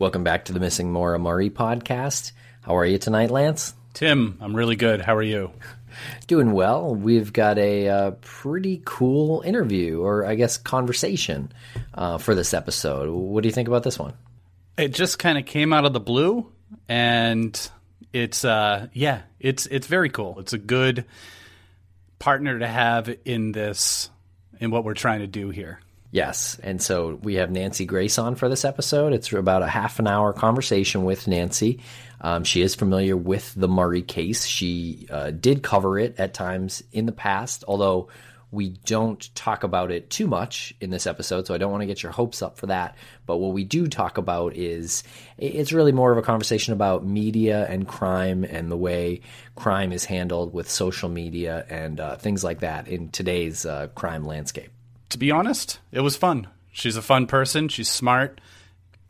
Welcome back to the Missing Maura Murray podcast. How are you tonight, Lance? Tim, I'm really good. How are you? Doing well. We've got a uh, pretty cool interview, or I guess conversation, uh, for this episode. What do you think about this one? It just kind of came out of the blue, and it's uh, yeah, it's it's very cool. It's a good partner to have in this in what we're trying to do here. Yes. And so we have Nancy Grace on for this episode. It's about a half an hour conversation with Nancy. Um, she is familiar with the Murray case. She uh, did cover it at times in the past, although we don't talk about it too much in this episode, so I don't want to get your hopes up for that. But what we do talk about is it's really more of a conversation about media and crime and the way crime is handled with social media and uh, things like that in today's uh, crime landscape to be honest, it was fun. She's a fun person. She's smart,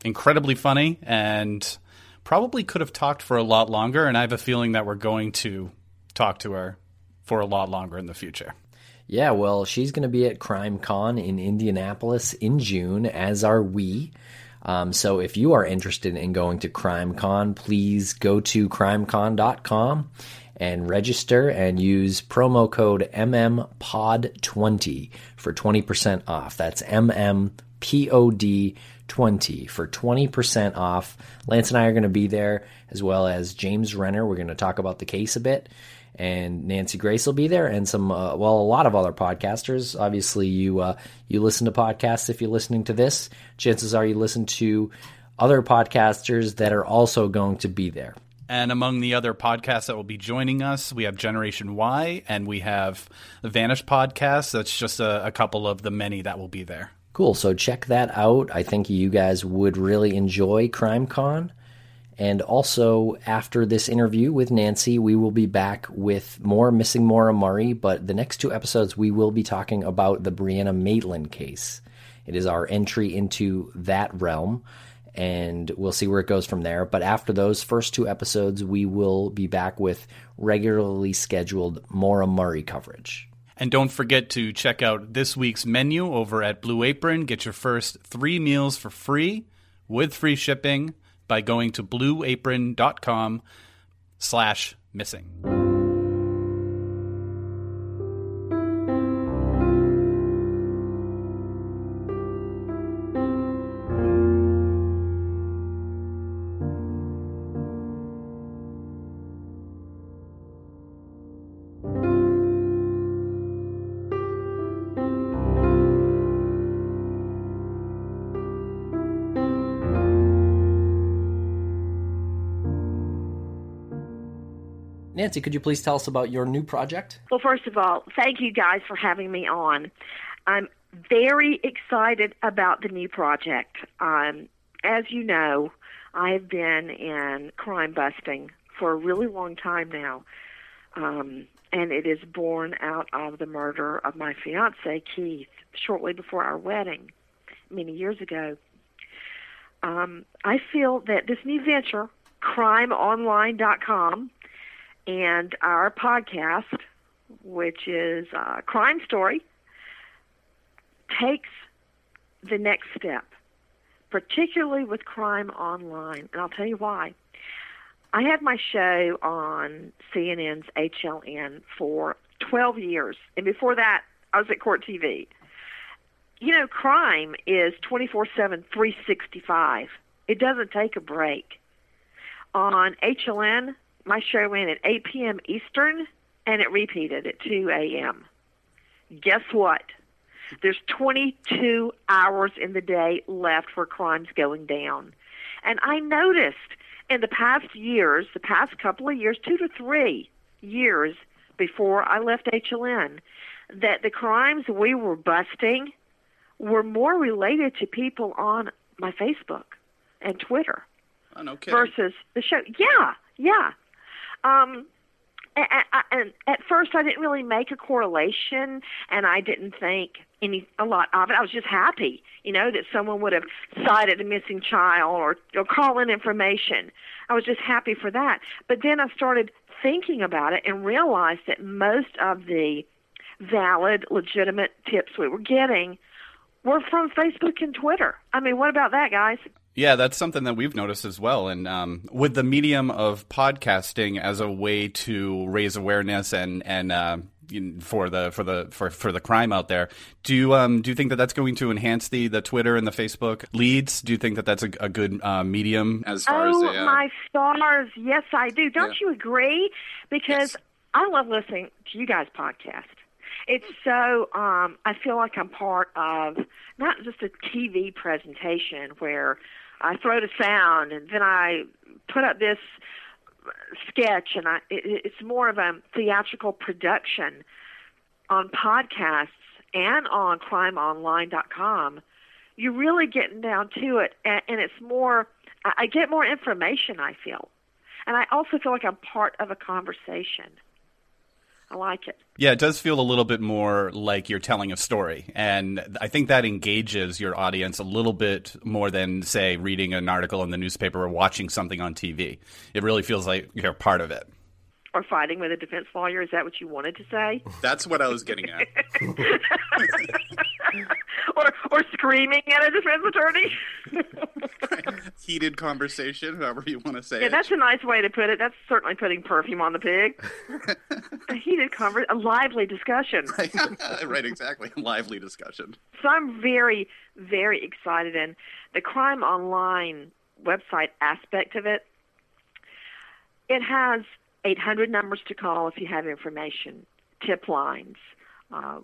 incredibly funny, and probably could have talked for a lot longer. And I have a feeling that we're going to talk to her for a lot longer in the future. Yeah, well, she's going to be at Crime Con in Indianapolis in June, as are we. Um, so if you are interested in going to Crime Con, please go to crimecon.com and register and use promo code MMPOD20 for 20% off. That's MMPOD20 for 20% off. Lance and I are going to be there, as well as James Renner. We're going to talk about the case a bit. And Nancy Grace will be there, and some uh, well, a lot of other podcasters. Obviously, you uh, you listen to podcasts if you're listening to this. Chances are you listen to other podcasters that are also going to be there. And among the other podcasts that will be joining us, we have Generation Why and we have the Vanish podcast. That's just a, a couple of the many that will be there. Cool. So check that out. I think you guys would really enjoy Crime Con. And also, after this interview with Nancy, we will be back with more Missing Maura Murray. But the next two episodes, we will be talking about the Brianna Maitland case. It is our entry into that realm and we'll see where it goes from there. But after those first two episodes, we will be back with regularly scheduled Maura Murray coverage. And don't forget to check out this week's menu over at Blue Apron. Get your first three meals for free with free shipping by going to blueapron.com slash missing. Nancy, could you please tell us about your new project? Well, first of all, thank you guys for having me on. I'm very excited about the new project. Um, as you know, I have been in crime busting for a really long time now, um, and it is born out of the murder of my fiance, Keith, shortly before our wedding many years ago. Um, I feel that this new venture, crimeonline.com, and our podcast, which is uh, Crime Story, takes the next step, particularly with crime online. And I'll tell you why. I had my show on CNN's HLN for 12 years, and before that, I was at Court TV. You know, crime is 24 7, 365. It doesn't take a break. On HLN, my show ran at 8 p.m. Eastern, and it repeated at 2 a.m. Guess what? There's 22 hours in the day left for crimes going down. And I noticed in the past years, the past couple of years, two to three years before I left HLN, that the crimes we were busting were more related to people on my Facebook and Twitter Oh, no versus the show. Yeah, yeah. Um, and, at first, I didn't really make a correlation, and I didn't think any a lot of it. I was just happy, you know, that someone would have sighted a missing child or or call in information. I was just happy for that. But then I started thinking about it and realized that most of the valid, legitimate tips we were getting were from Facebook and Twitter. I mean, what about that, guys? Yeah, that's something that we've noticed as well. And um, with the medium of podcasting as a way to raise awareness and and uh, for the for the for, for the crime out there, do you um, do you think that that's going to enhance the the Twitter and the Facebook leads? Do you think that that's a, a good uh, medium as far oh, as a, uh, my stars! Yes, I do. Don't Yeah. you agree? Because Yes. I love listening to you guys' podcast. It's so um, I feel like I'm part of not just a TV presentation where I throw the sound and then I put up this sketch, and I it, it's more of a theatrical production on podcasts and on crimeonline.com. You're really getting down to it, and, and it's more. I, I get more information. I feel, and I also feel like I'm part of a conversation. I like it. Yeah, it does feel a little bit more like you're telling a story. And I think that engages your audience a little bit more than, say, reading an article in the newspaper or watching something on TV. It really feels like you're part of it. Or fighting with a defense lawyer. Is that what you wanted to say? That's what I was getting at. or or screaming at a defense attorney? Heated conversation, however you want to say yeah, that's a nice way to put it. That's certainly putting perfume on the pig. a heated conver- a lively discussion. right, exactly. A lively discussion. So I'm very, very excited. And the Crime Online website aspect of it, it has 800 numbers to call if you have information, tip lines, uh,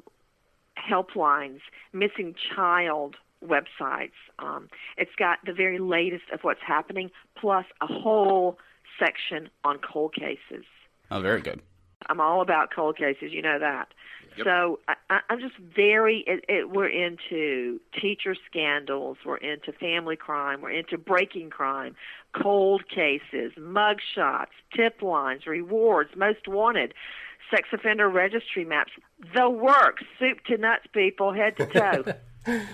helplines, missing child websites. Um, it's got the very latest of what's happening, plus a whole section on cold cases. Oh, very good. I'm all about cold cases. You know that. Yep. So I, I- I'm just very. It, it, we're into teacher scandals. We're into family crime. We're into breaking crime, cold cases, mug shots, tip lines, rewards, most wanted, sex offender registry maps. The works, soup to nuts, people, head to toe.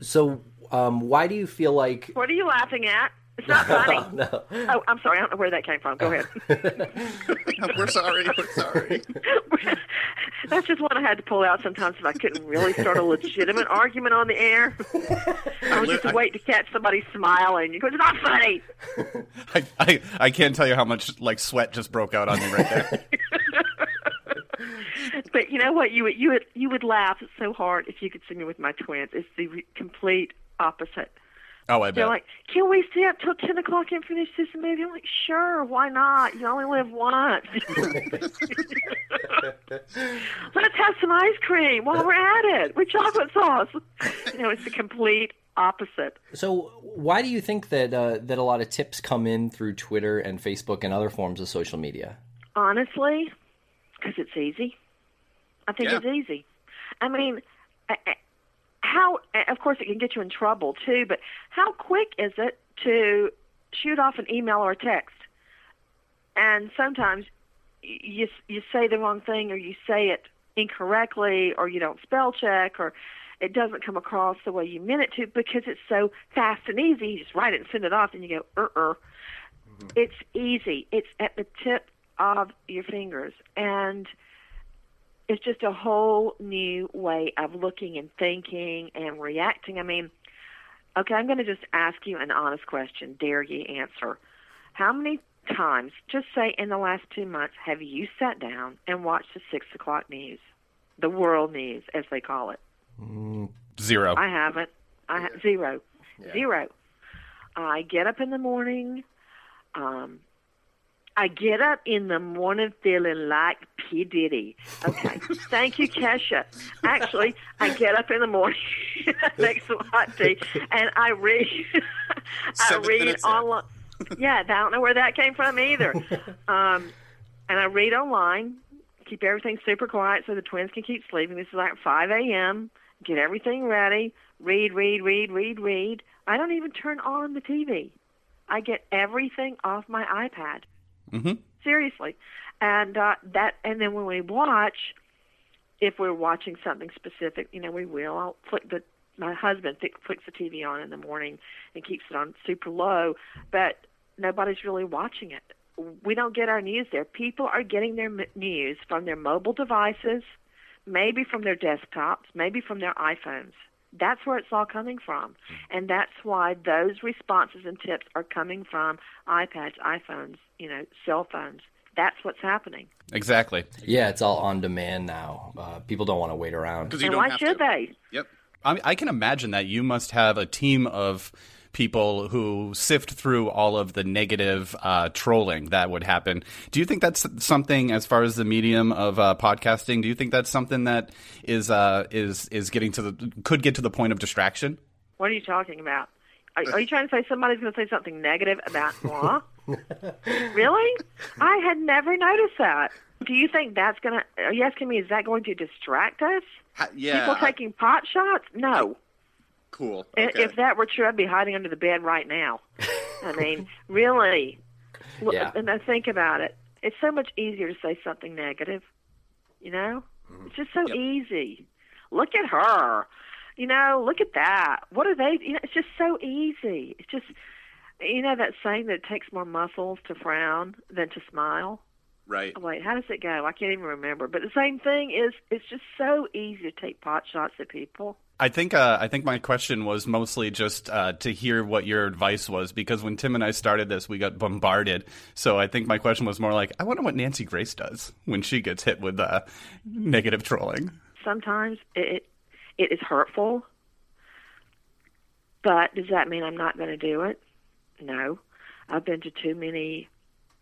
So, um, why do you feel like? what are you laughing at? It's not funny. no. Oh, I'm sorry. I don't know where that came from. Go ahead. we're sorry. We're sorry. That's just one I had to pull out sometimes if I couldn't really start a legitimate argument on the air. I was just wait to catch somebody smiling. You go, it's not funny. I, I, I can't tell you how much like sweat just broke out on me right there. But you know what? You would you would you would laugh so hard if you could see me with my twins. It's the re- complete opposite. Oh, I bet. They're bet. like, "Can we stay up till ten o'clock and finish this movie?" I'm like, "Sure, why not? You only live once." Let's have some ice cream while we're at it with chocolate sauce. You know, it's the complete opposite. So, why do you think that uh, that a lot of tips come in through Twitter and Facebook and other forms of social media? Honestly, because it's easy. I think Yeah. it's easy. I mean, how? Of course, it can get you in trouble too. But how quick is it to shoot off an email or a text? And sometimes you you say the wrong thing, or you say it incorrectly, or you don't spell check, or it doesn't come across the way you meant it to because it's so fast and easy. You just write it and send it off, and you go, uh, uh It's easy. It's at the tip of your fingers, and it's just a whole new way of looking and thinking and reacting. I mean, okay, I'm going to just ask you an honest question. Dare you answer? How many times, just say in the last two months, have you sat down and watched the six o'clock news, the world news, as they call it? Zero. I haven't. I ha- zero, zero. I get up in the morning. Um, I get up in the morning feeling like P. Diddy. Okay. Thank you, Kesha. Actually, I get up in the morning, make some hot tea, and I read. I read online. Yeah, I don't know where that came from either. Um, and I read online. Keep everything super quiet so the twins can keep sleeping. This is like 5 a.m. Get everything ready. Read, read, read, read, read. I don't even turn on the TV. I get everything off my iPad. Mhm. Seriously, and uh, that, and then when we watch, if we're watching something specific, you know, we will. I'll flick the. My husband flick, flicks the TV on in the morning and keeps it on super low, but nobody's really watching it. We don't get our news there. People are getting their news from their mobile devices, maybe from their desktops, maybe from their iPhones. That's where it's all coming from. And that's why those responses and tips are coming from iPads, iPhones, you know, cell phones. That's what's happening. Exactly. Yeah, it's all on demand now. Uh, people don't want to wait around. Because you And don't why have should to. they? Yep. I, I can imagine that you must have a team of people who sift through all of the negative uh, trolling that would happen. Do you think that's something, as far as the medium of uh, podcasting, do you think that's something that is uh, is is getting to the could get to the point of distraction? What are you talking about? Are, are you trying to say somebody's going to say something negative about moi? really? I had never noticed that. Do you think that's going to? Are you asking me? Is that going to distract us? Yeah. People I- taking pot shots? No. Cool. Okay. If that were true, I'd be hiding under the bed right now. I mean, really. Look, Yeah. And I think about it. It's so much easier to say something negative. You know, mm-hmm. it's just so easy. Look at her. You know, look at that. What are they? You know, it's just so easy. It's just, you know, that saying that it takes more muscles to frown than to smile. Right. Oh, wait, how does it go? I can't even remember. But the same thing is, it's just so easy to take pot shots at people. I think uh, I think my question was mostly just uh, to hear what your advice was because when Tim and I started this, we got bombarded. So I think my question was more like, I wonder what Nancy Grace does when she gets hit with uh, negative trolling. sometimes it it is hurtful. But does that mean I'm not going to do it? No. I've been to too many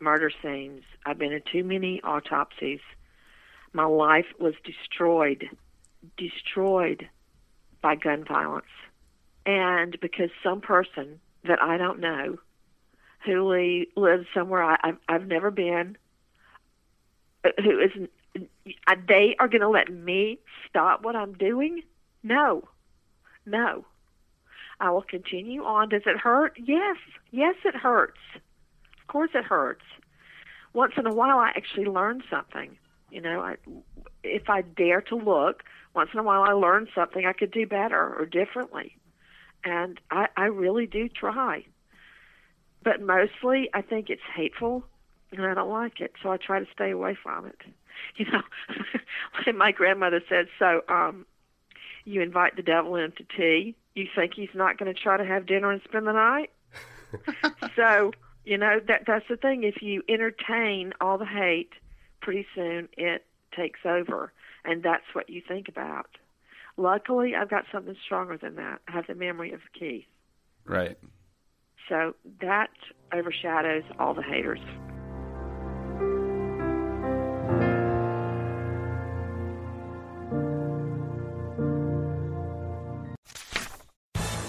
murder scenes. I've been to too many autopsies. My life was destroyed, destroyed by gun violence. And because some person that I don't know who lives somewhere I, I've, I've never been, who is they are going to let me stop what I'm doing? No, no. I will continue on. Does it hurt? Yes, yes, it hurts. Course, it hurts. Once in a while, I actually learn something. You know, I, if I dare to look, once in a while, I learn something I could do better or differently, and I, I really do try. But mostly, I think it's hateful, and I don't like it, so I try to stay away from it you know, like my grandmother said, so um, you invite the devil into tea. You think he's not going to try to have dinner and spend the night? so, you know, that that's the thing. If you entertain all the hate, pretty soon it takes over, and that's what you think about. Luckily, I've got something stronger than that. I have the memory of Keith. Right. So that overshadows all the haters.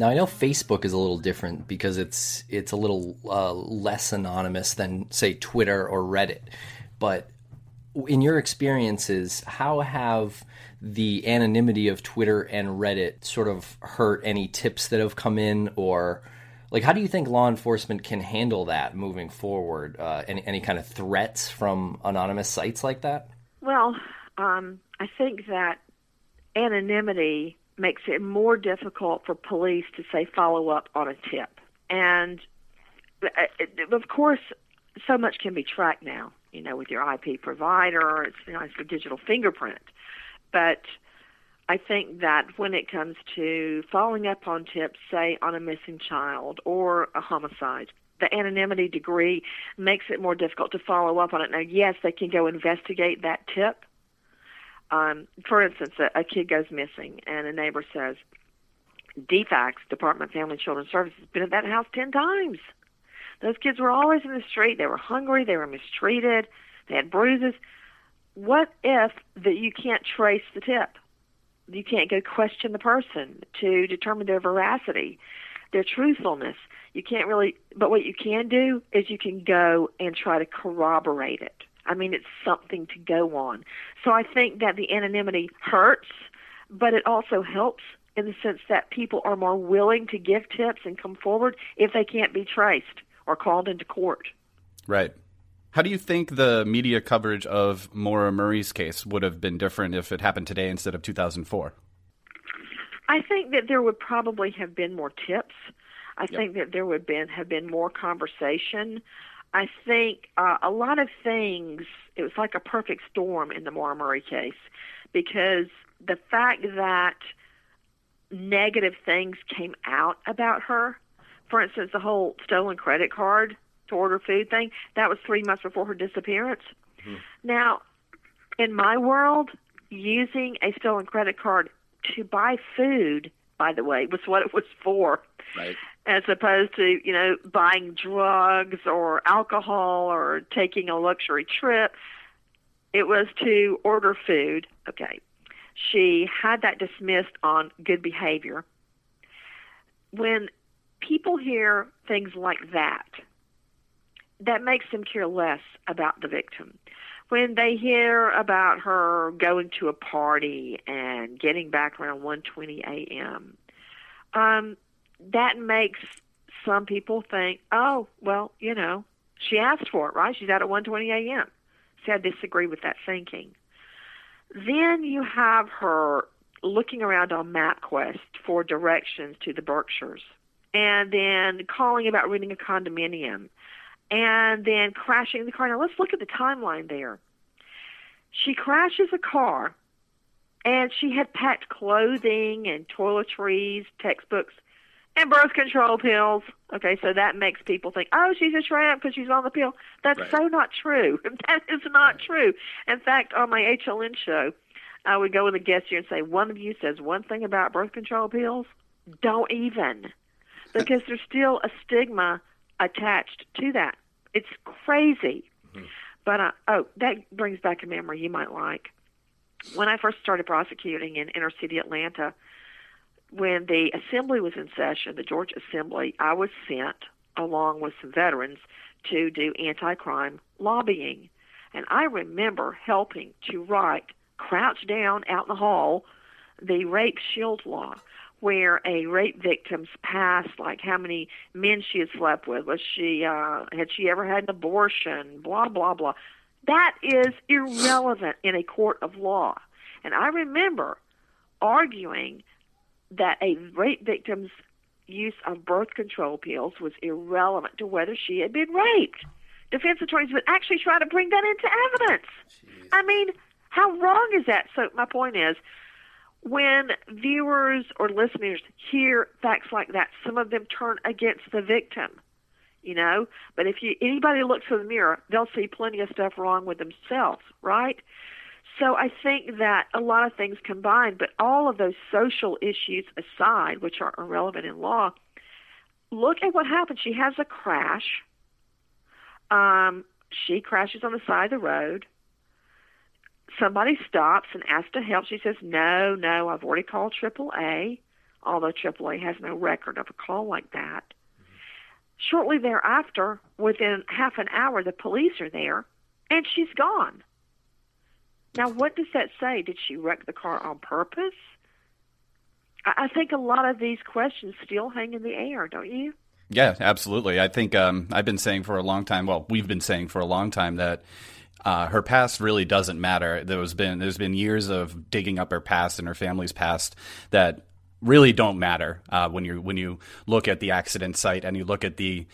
Now I know Facebook is a little different because it's it's a little uh, less anonymous than say Twitter or Reddit. But in your experiences, how have the anonymity of Twitter and Reddit sort of hurt any tips that have come in, or like how do you think law enforcement can handle that moving forward? Uh, any any kind of threats from anonymous sites like that? Well, um, I think that anonymity makes it more difficult for police to say follow up on a tip. And uh, of course, so much can be tracked now, you know, with your IP provider, it's you know, it's a digital fingerprint. But I think that when it comes to following up on tips, say on a missing child or a homicide, the anonymity degree makes it more difficult to follow up on it. Now, yes, they can go investigate that tip, um, for instance, a, a kid goes missing and a neighbor says, DFACS, Department of Family and Children's Services, has been at that house 10 times. Those kids were always in the street. They were hungry. They were mistreated. They had bruises. What if that you can't trace the tip? You can't go question the person to determine their veracity, their truthfulness. You can't really, but what you can do is you can go and try to corroborate it. I mean, it's something to go on. So I think that the anonymity hurts, but it also helps in the sense that people are more willing to give tips and come forward if they can't be traced or called into court. Right. How do you think the media coverage of Maura Murray's case would have been different if it happened today instead of 2004? I think that there would probably have been more tips. I yep. think that there would been have been more conversation. I think uh, a lot of things, it was like a perfect storm in the Maura Murray case because the fact that negative things came out about her, for instance, the whole stolen credit card to order food thing, that was three months before her disappearance. Mm-hmm. Now, in my world, using a stolen credit card to buy food, by the way, was what it was for. Right as opposed to you know buying drugs or alcohol or taking a luxury trip. It was to order food. Okay. She had that dismissed on good behavior. When people hear things like that that makes them care less about the victim. When they hear about her going to a party and getting back around 1:20 a.m. Um, that makes some people think, oh, well, you know, she asked for it, right? She's out at 1:20 a.m. See, I disagree with that thinking. Then you have her looking around on MapQuest for directions to the Berkshires, and then calling about renting a condominium, and then crashing the car. Now let's look at the timeline there. She crashes a car, and she had packed clothing and toiletries, textbooks and birth control pills. Okay, so that makes people think, oh, she's a tramp because she's on the pill. That's right. so not true. That is not true. In fact, on my HLN show, I would go with a guest here and say, one of you says one thing about birth control pills, don't even, because there's still a stigma attached to that. It's crazy. Mm-hmm. But uh, oh, that brings back a memory you might like. When I first started prosecuting in inner city Atlanta, when the assembly was in session, the Georgia Assembly, I was sent along with some veterans to do anti crime lobbying. And I remember helping to write, crouch down out in the hall, the rape shield law, where a rape victim's past, like how many men she had slept with, was she, uh, had she ever had an abortion, blah, blah, blah. That is irrelevant in a court of law. And I remember arguing that a rape victim's use of birth control pills was irrelevant to whether she had been raped. Defense attorneys would actually try to bring that into evidence. Jeez. I mean, how wrong is that? So my point is, when viewers or listeners hear facts like that, some of them turn against the victim. You know, but if you anybody looks in the mirror, they'll see plenty of stuff wrong with themselves, right? So I think that a lot of things combined, but all of those social issues aside, which are irrelevant in law, look at what happened. She has a crash. Um, she crashes on the side of the road. Somebody stops and asks to help. She says, No, no, I've already called AAA, although AAA has no record of a call like that. Shortly thereafter, within half an hour, the police are there and she's gone. Now, what does that say? Did she wreck the car on purpose? I think a lot of these questions still hang in the air, don't you? Yeah, absolutely. I think um, I've been saying for a long time. Well, we've been saying for a long time that uh, her past really doesn't matter. There's been there's been years of digging up her past and her family's past that really don't matter uh, when you when you look at the accident site and you look at the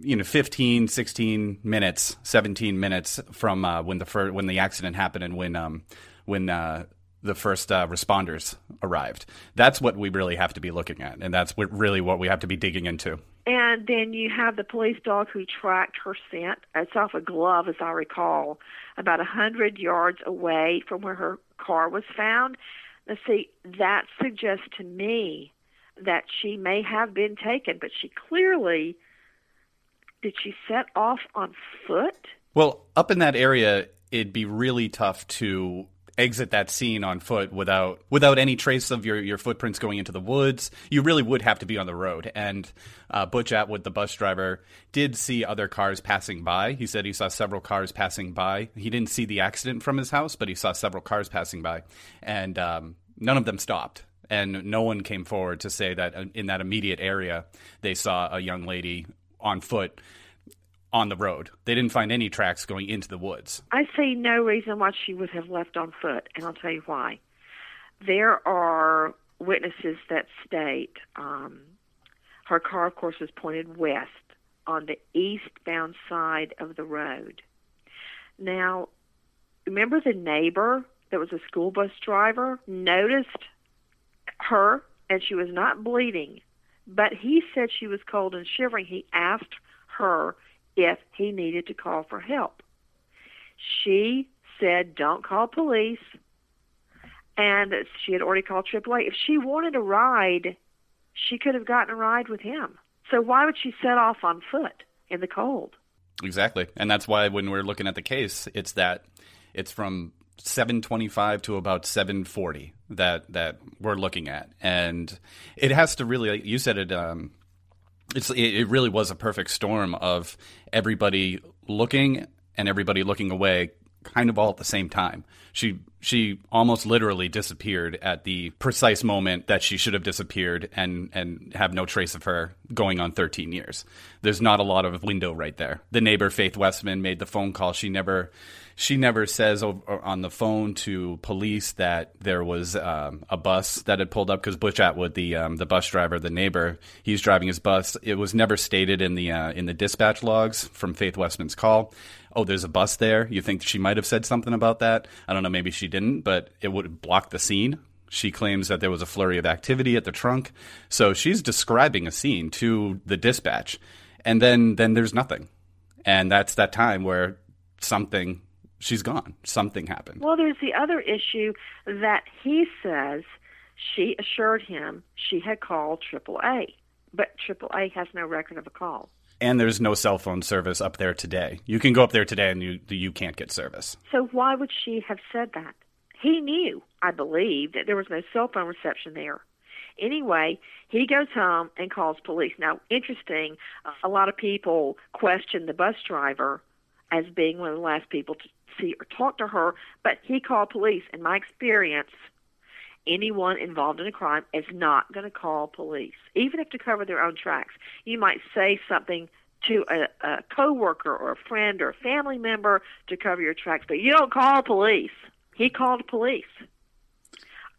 you know 15 16 minutes 17 minutes from uh, when the fir- when the accident happened and when um, when uh, the first uh, responders arrived. That's what we really have to be looking at and that's what, really what we have to be digging into. And then you have the police dog who tracked her scent. It's off a glove as i recall about a hundred yards away from where her car was found. Now see that suggests to me that she may have been taken but she clearly did she set off on foot? Well, up in that area, it'd be really tough to exit that scene on foot without without any trace of your, your footprints going into the woods. You really would have to be on the road. And uh, Butch Atwood, the bus driver, did see other cars passing by. He said he saw several cars passing by. He didn't see the accident from his house, but he saw several cars passing by, and um, none of them stopped. And no one came forward to say that uh, in that immediate area they saw a young lady on foot on the road. They didn't find any tracks going into the woods. I see no reason why she would have left on foot, and I'll tell you why. There are witnesses that state um, her car, of course, was pointed west on the eastbound side of the road. Now, remember the neighbor that was a school bus driver noticed her and she was not bleeding but he said she was cold and shivering. He asked her if he needed to call for help. She said, Don't call police. And she had already called AAA. If she wanted a ride, she could have gotten a ride with him. So why would she set off on foot in the cold? Exactly. And that's why when we're looking at the case, it's that it's from 725 to about 740 that that we're looking at. And it has to really you said it um, it's it really was a perfect storm of everybody looking and everybody looking away kind of all at the same time. She she almost literally disappeared at the precise moment that she should have disappeared and and have no trace of her going on 13 years. There's not a lot of window right there. The neighbor faith westman made the phone call. She never she never says on the phone to police that there was um, a bus that had pulled up because Butch Atwood, the um, the bus driver, the neighbor, he's driving his bus. It was never stated in the uh, in the dispatch logs from Faith Westman's call. Oh, there's a bus there. You think she might have said something about that? I don't know. Maybe she didn't, but it would block the scene. She claims that there was a flurry of activity at the trunk, so she's describing a scene to the dispatch, and then then there's nothing, and that's that time where something she's gone. Something happened. Well, there's the other issue that he says she assured him she had called AAA, but AAA has no record of a call. And there's no cell phone service up there today. You can go up there today and you you can't get service. So why would she have said that? He knew, I believe, that there was no cell phone reception there. Anyway, he goes home and calls police. Now, interesting, a lot of people question the bus driver as being one of the last people to see or talk to her, but he called police. In my experience, anyone involved in a crime is not going to call police, even if to cover their own tracks. You might say something to a, a coworker or a friend or a family member to cover your tracks, but you don't call police. He called police.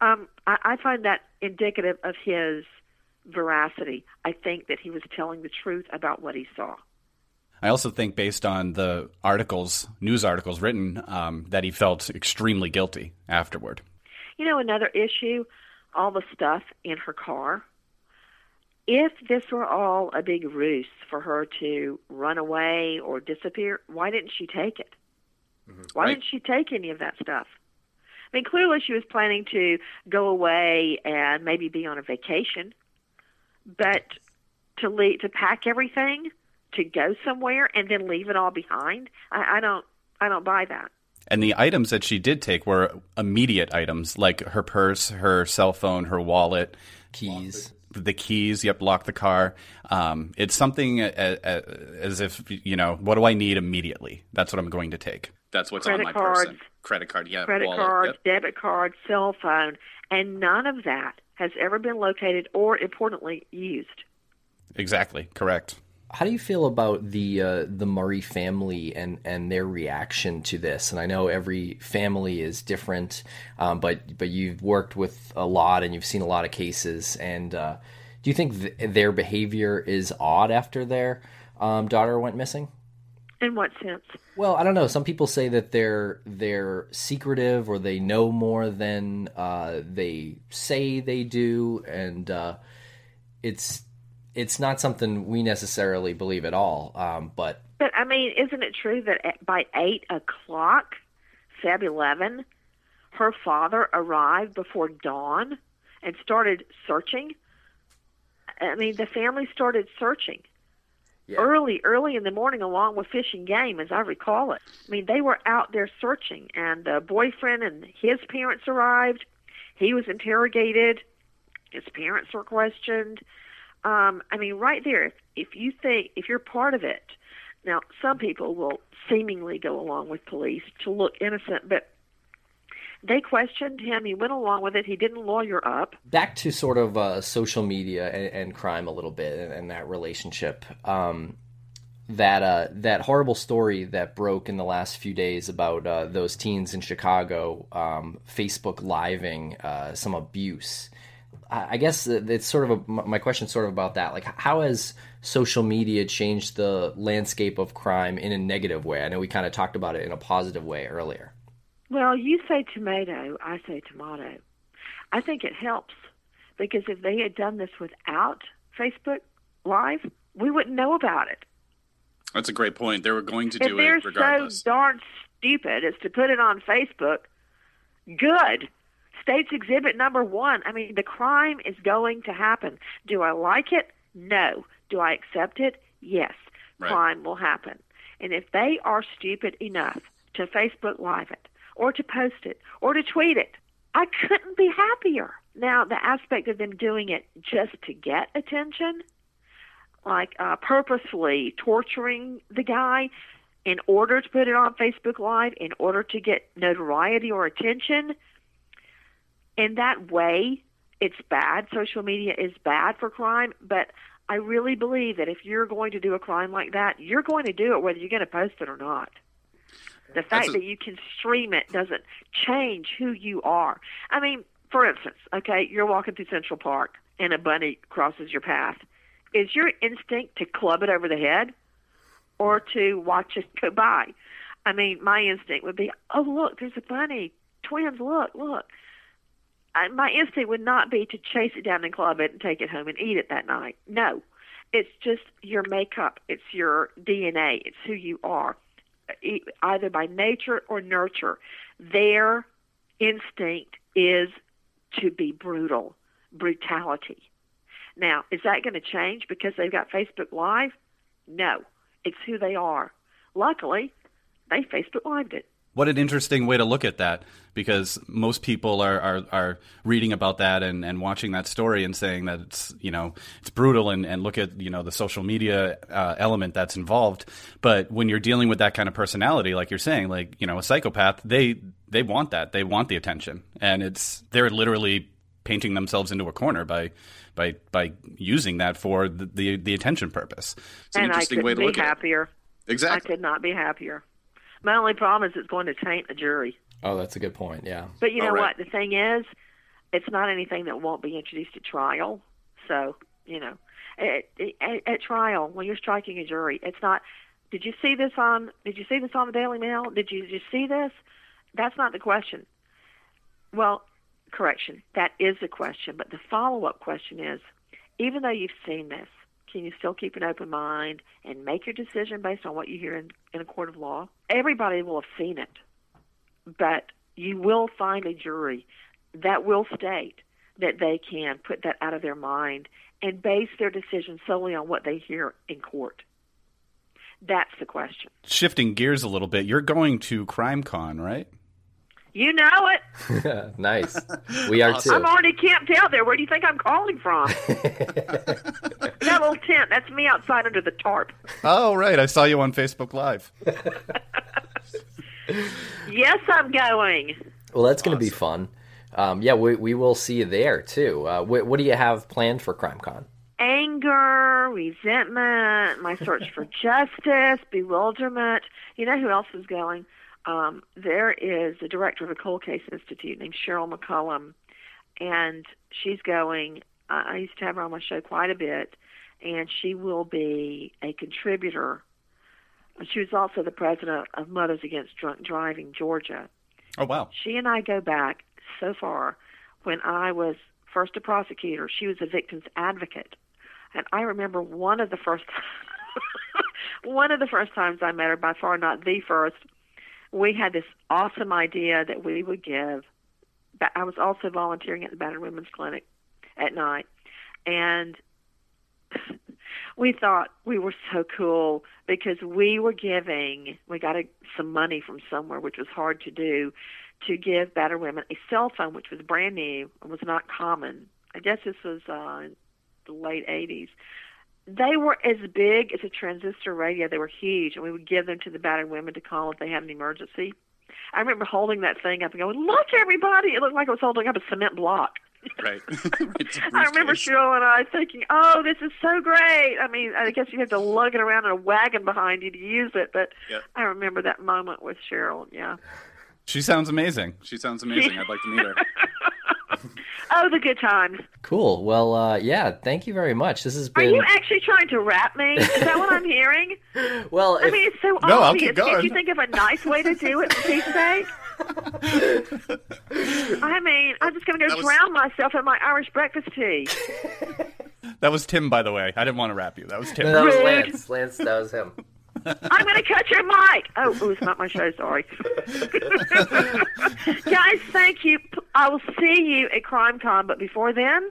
Um, I, I find that indicative of his veracity. I think that he was telling the truth about what he saw. I also think, based on the articles, news articles written, um, that he felt extremely guilty afterward. You know, another issue all the stuff in her car. If this were all a big ruse for her to run away or disappear, why didn't she take it? Mm-hmm. Why right. didn't she take any of that stuff? I mean, clearly she was planning to go away and maybe be on a vacation, but to leave, to pack everything, to go somewhere and then leave it all behind, I, I don't, I don't buy that. And the items that she did take were immediate items, like her purse, her cell phone, her wallet, keys. The keys, yep, lock the car. Um, it's something as, as if, you know, what do I need immediately? That's what I'm going to take. That's what's Credit on my cards, person. Credit card, yeah. Credit wallet, card, yep. debit card, cell phone. And none of that has ever been located or, importantly, used. Exactly, correct. How do you feel about the uh, the Murray family and, and their reaction to this? And I know every family is different, um, but but you've worked with a lot and you've seen a lot of cases. And uh, do you think th- their behavior is odd after their um, daughter went missing? In what sense? Well, I don't know. Some people say that they're they're secretive or they know more than uh, they say they do, and uh, it's it's not something we necessarily believe at all. Um, but but I mean, isn't it true that by eight o'clock, Feb eleven, her father arrived before dawn and started searching? I mean, the family started searching. Yeah. Early, early in the morning, along with Fish and Game, as I recall it. I mean, they were out there searching, and the boyfriend and his parents arrived. He was interrogated. His parents were questioned um, I mean, right there, if, you think, if you're part of it, now some people will seemingly go along with police to look innocent, but they questioned him. He went along with it. He didn't lawyer up. Back to sort of uh, social media and, and, crime a little bit and, and that relationship. Um, that uh, that horrible story that broke in the last few days about uh, those teens in Chicago um, Facebook living uh, some abuse. I guess it's sort of a, my question, sort of about that. Like, how has social media changed the landscape of crime in a negative way? I know we kind of talked about it in a positive way earlier. Well, you say tomato, I say tomato. I think it helps because if they had done this without Facebook Live, we wouldn't know about it. That's a great point. They were going to do it regardless. If they're so darn stupid as to put it on Facebook, good. State's exhibit number one. I mean, the crime is going to happen. Do I like it? No. Do I accept it? Yes. Right. Crime will happen. And if they are stupid enough to Facebook Live it, or to post it, or to tweet it, I couldn't be happier. Now, the aspect of them doing it just to get attention, like uh, purposefully torturing the guy in order to put it on Facebook Live, in order to get notoriety or attention, in that way, it's bad. Social media is bad for crime, but I really believe that if you're going to do a crime like that, you're going to do it whether you're going to post it or not. The fact a- that you can stream it doesn't change who you are. I mean, for instance, okay, you're walking through Central Park and a bunny crosses your path. Is your instinct to club it over the head or to watch it go by? I mean, my instinct would be, oh, look, there's a bunny. Twins, look, look my instinct would not be to chase it down and club it and take it home and eat it that night. No, it's just your makeup. It's your DNA. It's who you are, either by nature or nurture. Their instinct is to be brutal, brutality. Now, is that going to change because they've got Facebook Live? No, it's who they are. Luckily, they Facebook Lived it. What an interesting way to look at that because most people are, are, are reading about that and, and watching that story and saying that it's, you know, it's brutal and, and look at, you know, the social media uh, element that's involved. But when you're dealing with that kind of personality, like you're saying, like, you know, a psychopath, they, they want that. They want the attention. And it's, they're literally painting themselves into a corner by, by, by using that for the, the, the attention purpose. It's an and interesting way to look happier. at it. Exactly. I could not be happier. My only problem is it's going to taint the jury. Oh, that's a good point. Yeah. But you know right. what? The thing is, it's not anything that won't be introduced at trial. So you know, at, at, at trial when you're striking a jury, it's not. Did you see this on? Did you see this on the Daily Mail? Did you, did you see this? That's not the question. Well, correction. That is the question. But the follow-up question is, even though you've seen this, you still keep an open mind and make your decision based on what you hear in, in a court of law? Everybody will have seen it, but you will find a jury that will state that they can put that out of their mind and base their decision solely on what they hear in court. That's the question. Shifting gears a little bit, you're going to CrimeCon, right? You know it. nice. We are too. I'm already camped out there. Where do you think I'm calling from? that little tent. That's me outside under the tarp. Oh, right. I saw you on Facebook Live. yes, I'm going. Well, that's going to be fun. Um, yeah, we, we will see you there too. Uh, what, what do you have planned for CrimeCon? Anger, resentment, my search for justice, bewilderment. You know who else is going? Um, there is a director of the Cold Case Institute named Cheryl McCollum, and she's going. Uh, I used to have her on my show quite a bit, and she will be a contributor. She was also the president of Mothers Against Drunk Driving Georgia. Oh wow! She and I go back so far. When I was first a prosecutor, she was a victim's advocate, and I remember one of the first. one of the first times I met her, by far not the first, we had this awesome idea that we would give. I was also volunteering at the Battered Women's Clinic at night, and we thought we were so cool because we were giving. We got a, some money from somewhere, which was hard to do, to give battered women a cell phone, which was brand new and was not common. I guess this was uh, the late '80s, they were as big as a transistor radio. They were huge, and we would give them to the battered women to call if they had an emergency. I remember holding that thing up and going, "Look, everybody!" It looked like I was holding up a cement block. Right. I remember Cheryl and I thinking, "Oh, this is so great." I mean, I guess you have to lug it around in a wagon behind you to use it, but yeah. I remember that moment with Cheryl. Yeah. She sounds amazing. She sounds amazing. I'd like to meet her. Oh, the good times. Cool. Well, uh, yeah. Thank you very much. This has been. Are you actually trying to wrap me? Is that what I'm hearing? well, I mean, it's so no, obvious. I'll keep going. Can't you think of a nice way to do it, for Pete's sake? I mean, I'm just going to go drown myself in my Irish breakfast tea. that was Tim, by the way. I didn't want to wrap you. That was Tim. No, that was Lance. Lance, that was him. I'm going to cut your mic. Oh, oh, it's not my show. Sorry. Guys, thank you. I will see you at CrimeCon, but before then,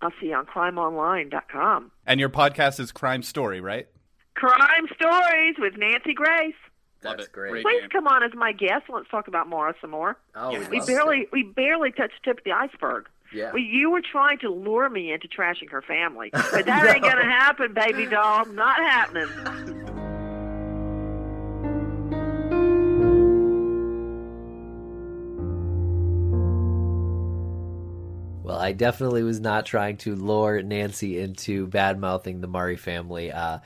I'll see you on crimeonline.com. And your podcast is Crime Story, right? Crime Stories with Nancy Grace. That's great. Please come on as my guest. Let's talk about Maura some more. Oh, we, we barely we barely touched the tip of the iceberg. Yeah. Well, you were trying to lure me into trashing her family, but that no. ain't gonna happen, baby doll. Not happening. I definitely was not trying to lure Nancy into bad mouthing the Murray family. Uh,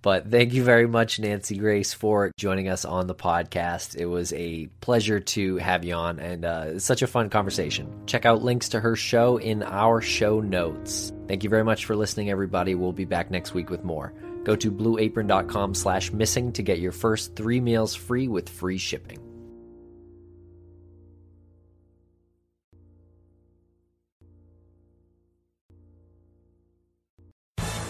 but thank you very much, Nancy Grace, for joining us on the podcast. It was a pleasure to have you on, and uh, such a fun conversation. Check out links to her show in our show notes. Thank you very much for listening, everybody. We'll be back next week with more. Go to blueapron.com slash missing to get your first three meals free with free shipping.